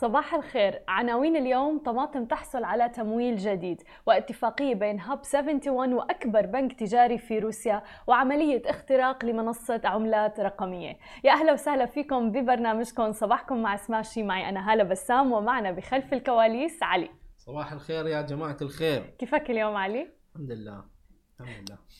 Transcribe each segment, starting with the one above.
صباح الخير. عناوين اليوم طماطم تحصل على تمويل جديد واتفاقية بين هاب 71 وأكبر بنك تجاري في روسيا وعملية اختراق لمنصة عملات رقمية. يا أهلا وسهلا فيكم ببرنامجكم. صباحكم مع سماشي معي أنا هالة بسام ومعنا بخلف الكواليس علي. صباح الخير يا جماعة الخير. كيفك اليوم علي؟ الحمد لله.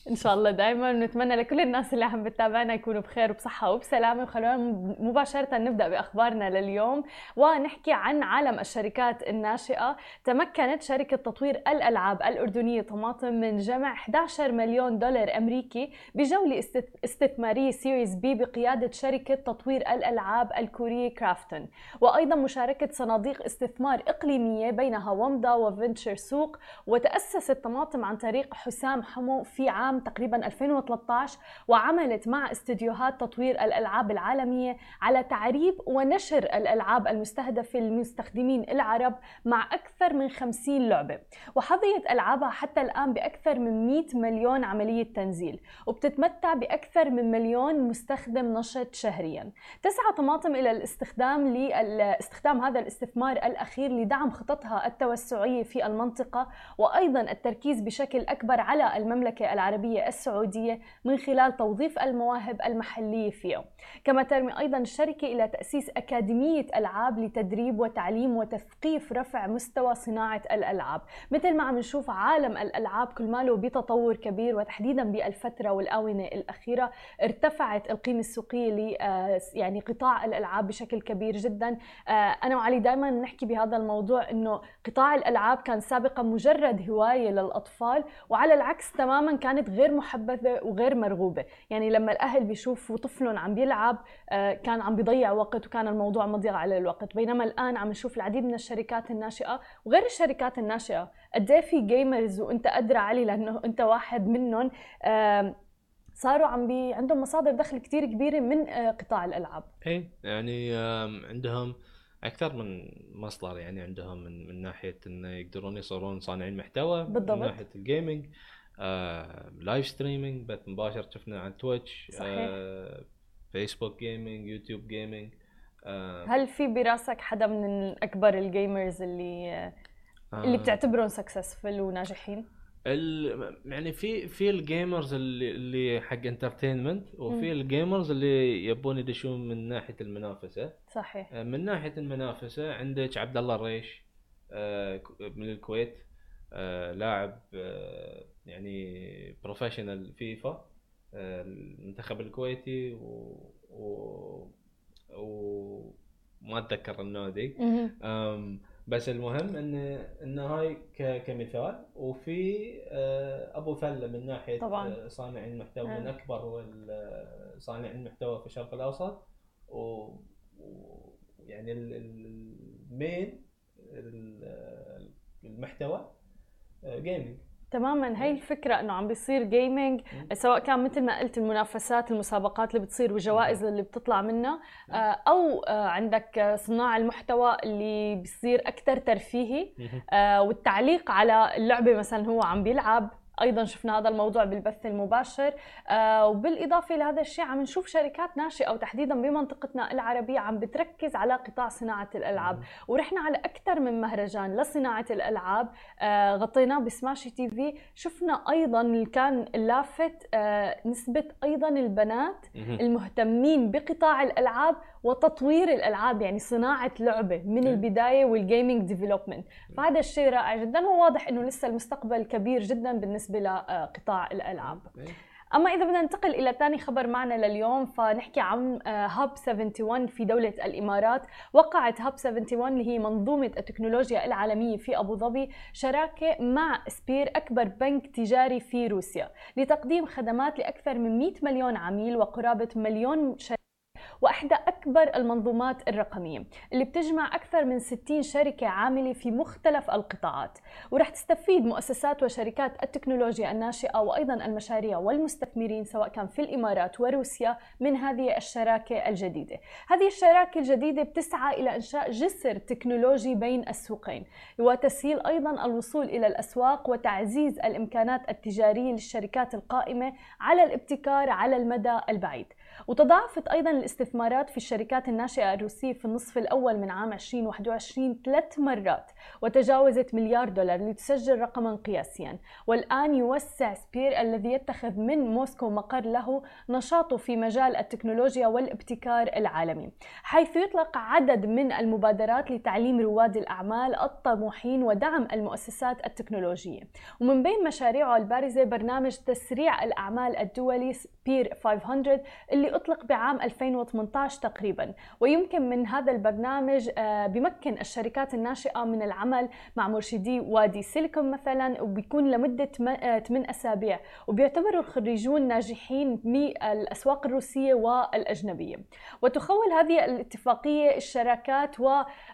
إن شاء الله دائما نتمنى لكل الناس اللي عم بتتابعنا يكونوا بخير وبصحة وبسلامة. وخلونا مباشرة نبدأ بأخبارنا لليوم ونحكي عن عالم الشركات الناشئة. تمكنت شركة تطوير الألعاب الأردنية طماطم من جمع 11 مليون دولار أمريكي بجولة استثمارية Series B بقيادة شركة تطوير الألعاب الكورية كرافتون وأيضا مشاركة صناديق استثمار إقليمية بينها ومضه وفنتشر سوق. وتأسست طماطم عن طريق حسام حمو في عام تقريبا 2013 وعملت مع استديوهات تطوير الألعاب العالمية على تعريب ونشر الألعاب المستهدفة للمستخدمين العرب مع أكثر من 50 لعبة. وحظيت ألعابها حتى الآن بأكثر من 100 مليون عملية تنزيل وبتتمتع بأكثر من مليون مستخدم نشط شهريا. تسعى طماطم إلى الاستخدام لاستخدام هذا الاستثمار الأخير لدعم خططها التوسعية في المنطقة وأيضا التركيز بشكل أكبر على المملكة المملكة العربية السعودية من خلال توظيف المواهب المحلية فيه كما ترمي أيضا الشركة إلى تأسيس أكاديمية ألعاب لتدريب وتعليم وتثقيف رفع مستوى صناعة الألعاب. مثل ما عم نشوف عالم الألعاب كل ماله بتطور كبير وتحديدا بالفترة والآونة الأخيرة ارتفعت القيمة السوقية ل آه، يعني قطاع الألعاب بشكل كبير جدا. آه، أنا وعلي دائما نحكي بهذا الموضوع أنه قطاع الألعاب كان سابقا مجرد هواية للأطفال وعلى العكس تماما كانت غير محبذة وغير مرغوبة. يعني لما الأهل بيشوفوا طفلهم عم بيلعب آه، كان عم بيضيع وقت وكان الموضوع مضيع على الوقت. بينما الآن عم نشوف العديد من الشركات الناشئة وغير الشركات الناشئة. قد إيه في جيمرز وأنت ادرى علي لأنه أنت واحد منهم صاروا عم بي عندهم مصادر دخل كثير كبيرة من آه، قطاع الألعاب. إيه يعني عندهم أكثر من مصدر يعني عندهم من, من ناحية انه يقدرون يصيرون صانعين محتوى بالضبط. من ناحية ال gaming آه، live streaming بث مباشر شفنا على تويتش صحيح. آه، فيسبوك gaming يوتيوب gaming آه، هل في براسك حدا من اكبر ال gamers اللي آه. اللي بتعتبرهم successful وناجحين؟ يعني في في ال gamers اللي اللي حق entertainment وفي ال gamers اللي يبون يدشون من ناحية المنافسة. صحيح. من ناحية المنافسة عندك عبد الله الريش من الكويت. لاعب يعني professional فيفا آه، المنتخب الكويتي و, و... وما أتذكر النادي. بس المهم إن إن هاي كمثال. وفي آه، أبو فلة من ناحية طبعا. آه، صانع المحتوى من أكبر صانع المحتوى في الشرق الأوسط. و يعني ال main المحتوى. gaming تماما. هي الفكرة إنه عم بيصير gaming سواء كان مثل ما قلت المنافسات المسابقات اللي بتصير والجوائز اللي بتطلع منها آه، أو آه، عندك صناع المحتوى اللي بيصير أكثر ترفيهي آه، والتعليق على اللعبة مثلا هو عم بيلعب. أيضا شفنا هذا الموضوع بالبث المباشر. آه وبالإضافة لهذا الشيء عم نشوف شركات ناشئة وتحديدا بمنطقتنا العربية عم بتركز على قطاع صناعة الألعاب. ورحنا على أكثر من مهرجان لصناعة الألعاب. آه غطيناه بسماشي تي في. شفنا أيضا كان لافت آه نسبة أيضا البنات المهتمين بقطاع الألعاب وتطوير الألعاب يعني صناعة لعبة من البداية وال gaming development فهذا الشيء رائع جدا وواضح إنه لسه المستقبل كبير جدا بالنسبة لقطاع الألعاب. أما إذا بدنا ننتقل إلى ثاني خبر معنا لليوم فنحكي عن هاب 71 في دولة الإمارات. وقعت هاب 71 اللي هي منظومة التكنولوجيا العالمية في أبو ظبي شراكة مع سبير أكبر بنك تجاري في روسيا. لتقديم خدمات لأكثر من 100 مليون عميل وقرابة مليون شركة وإحدى أكبر المنظومات الرقمية اللي بتجمع أكثر من 60 شركة عاملة في مختلف القطاعات. ورح تستفيد مؤسسات وشركات التكنولوجيا الناشئة وأيضا المشاريع والمستثمرين سواء كان في الإمارات وروسيا من هذه الشراكة الجديدة. هذه الشراكة الجديدة بتسعى إلى إنشاء جسر تكنولوجي بين السوقين وتسهيل أيضا الوصول إلى الأسواق وتعزيز الإمكانات التجارية للشركات القائمة على الابتكار على المدى البعيد. وتضاعفت أيضا الاستثمارات في الشركات الناشئة الروسية في النصف الأول من عام 2021 ثلاث مرات وتجاوزت مليار دولار لتسجل رقما قياسيا. والآن يوسع سبير الذي يتخذ من موسكو مقر له نشاطه في مجال التكنولوجيا والابتكار العالمي حيث يطلق عدد من المبادرات لتعليم رواد الأعمال الطموحين ودعم المؤسسات التكنولوجية. ومن بين مشاريعه البارزة برنامج تسريع الأعمال الدولي سبير 500 اللي أطلق بعام 2018 تقريبا. ويمكن من هذا البرنامج آه، بمكن الشركات الناشئة من العمل مع مرشدي وادي سيليكون مثلا وبيكون لمدة 8 أسابيع. وبيعتبروا الخريجون ناجحين بالأسواق الروسية والأجنبية. وتخول هذه الاتفاقية الشراكات وكل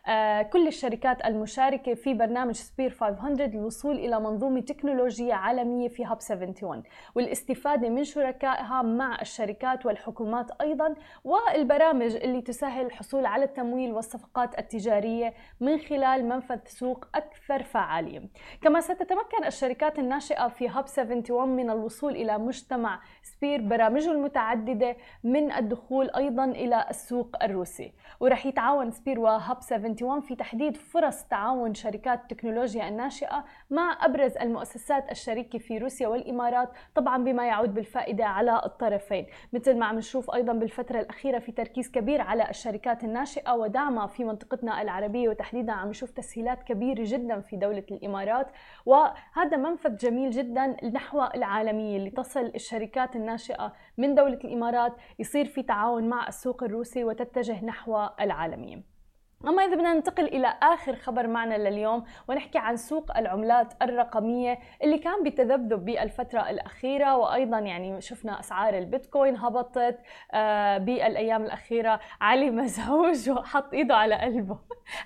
آه، الشركات المشاركة في برنامج سبير 500 للوصول إلى منظومة تكنولوجية عالمية في هاب 71 والاستفادة من شركائها مع الشركات والحكومات أيضا والبرامج اللي تسهل الحصول على التمويل والصفقات التجارية من خلال منفذ سوق أكثر فعالية. كما ستتمكن الشركات الناشئة في هاب 71 من الوصول إلى مجتمع سبير برامجه المتعددة من الدخول أيضا إلى السوق الروسي. ورح يتعاون سبير وهاب 71 في تحديد فرص تعاون شركات التكنولوجيا الناشئة مع أبرز المؤسسات الشريكة في روسيا والإمارات طبعا بما يعود بالفائدة على الطرفين. مثل ما عم نشوف أيضا بالفترة الأخيرة في تركيز كبير على الشركات الناشئة ودعمها في منطقتنا العربية وتحديدا عم نشوف تسهيلات كبيرة جدا في دولة الإمارات. وهذا منفذ جميل جدا نحو العالمية اللي تصل الشركات الناشئة من دولة الإمارات يصير في تعاون مع السوق الروسي وتتجه نحو العالمية. أما إذا بدنا ننتقل إلى آخر خبر معنا لليوم ونحكي عن سوق العملات الرقمية اللي كان بتذبذب بالفترة الأخيرة وأيضا يعني شفنا أسعار البيتكوين هبطت آه، بالأيام الأخيرة علي مزعوج وحط إيده على قلبه.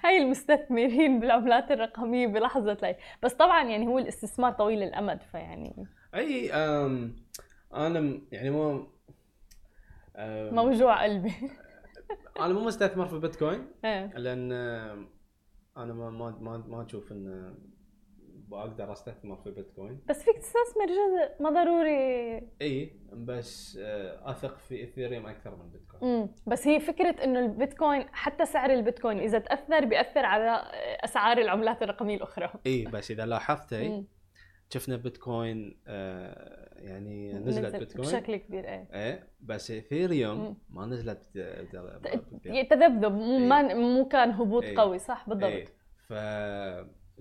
هاي المستثمرين بالعملات الرقمية بلحظة لي بس طبعا يعني هو الاستثمار طويل الأمد فيعني أي أنا يعني مو موجوع قلبي. أنا مو مستثمر في بيتكوين إيه. لأن أنا ما ما ما, ما أشوف إن بقدر أستثمر في بيتكوين. بس فيك تستثمر جزء ما ضروري. إي بس آه، أثق في ايثيريوم أكثر من بيتكوين. امم بس هي فكرة إنه البيتكوين حتى سعر البيتكوين إذا تأثر بيأثر على أسعار العملات الرقمية الأخرى. إي بس إذا لاحظتي شفنا بيتكوين آه يعني نزلت نزل بيتكوين؟ بشكل كبير إيه. إيه بس إيثيريوم ما نزلت تذبذب مو إيه. ما مو كان هبوط إيه. قوي صح؟ بالضبط. إيه. ف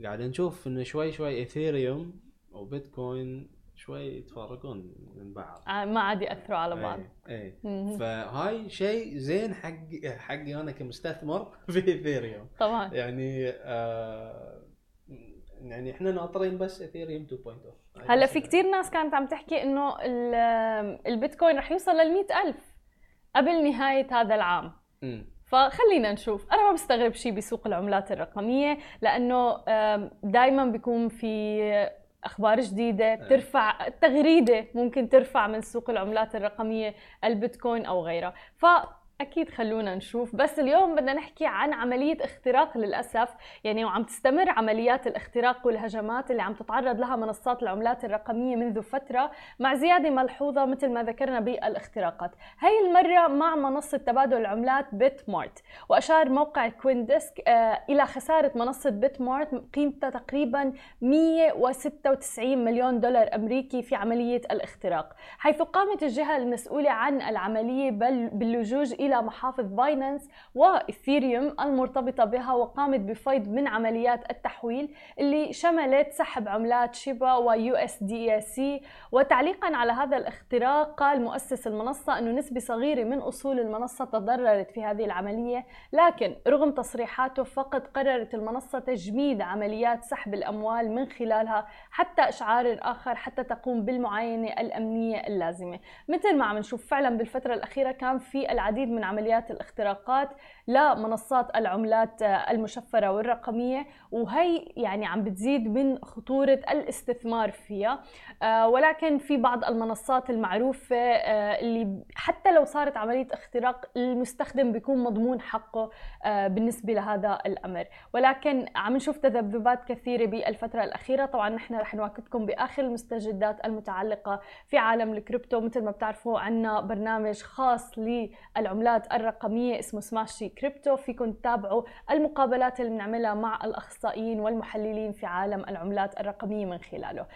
قاعد نشوف انه شوي شوي إيثيريوم وبيتكوين شوي يتفرقون من بعض. آه، ما عاد يأثروا على بعض. اي إيه. فهاي شيء زين حق حقي أنا كمستثمر في إيثيريوم. طبعا. يعني آه يعني إحنا ناطرين بس اثيريوم 2.0 هلا في كثير ناس كانت عم تحكي إنه البيتكوين رح يوصل لل ألف قبل نهاية هذا العام. م. فخلينا نشوف. أنا ما بستغرب شيء بسوق العملات الرقمية لأنه دائما بيكون في أخبار جديدة بترفع تغريدة ممكن ترفع من سوق العملات الرقمية البيتكوين أو غيرها. ف أكيد خلونا نشوف. بس اليوم بدنا نحكي عن عملية اختراق للأسف. يعني وعم تستمر عمليات الاختراق والهجمات اللي عم تتعرض لها منصات العملات الرقمية منذ فترة مع زيادة ملحوظة مثل ما ذكرنا بالإختراقات. هاي المرة مع منصة تبادل العملات BitMart وأشار موقع CoinDesk آه إلى خسارة منصة BitMart قيمتها تقريبا 196 مليون دولار أمريكي في عملية الاختراق. حيث قامت الجهة المسؤولة عن العملية باللجوء إلى إلى محافظ Binance وإثيريوم المرتبطة بها وقامت بفيض من عمليات التحويل اللي شملت سحب عملات Shiba و USDC. وتعليقا على هذا الاختراق قال مؤسس المنصة أنه نسبة صغيرة من أصول المنصة تضررت في هذه العملية لكن رغم تصريحاته فقد قررت المنصة تجميد عمليات سحب الأموال من خلالها حتى إشعار آخر حتى تقوم بالمعاينة الأمنية اللازمة. مثل ما عم نشوف فعلا بالفترة الأخيرة كان في العديد من من عمليات الاختراقات لمنصات العملات المشفرة والرقمية وهي يعني عم بتزيد من خطورة الاستثمار فيها. آه، ولكن في بعض المنصات المعروفة آه، اللي حتى لو صارت عملية اختراق المستخدم بيكون مضمون حقه آه، بالنسبة لهذا الأمر. ولكن عم نشوف تذبذبات كثيرة بالفترة الأخيرة. طبعا نحن رح نواكبكم بآخر المستجدات المتعلقة في عالم الكريبتو. مثل ما بتعرفوا عنا برنامج خاص للعملات الرقمية اسمه Smashi Crypto فيكم تتابعوا المقابلات اللي بنعملها مع الأخصائيين والمحللين في عالم العملات الرقمية من خلاله.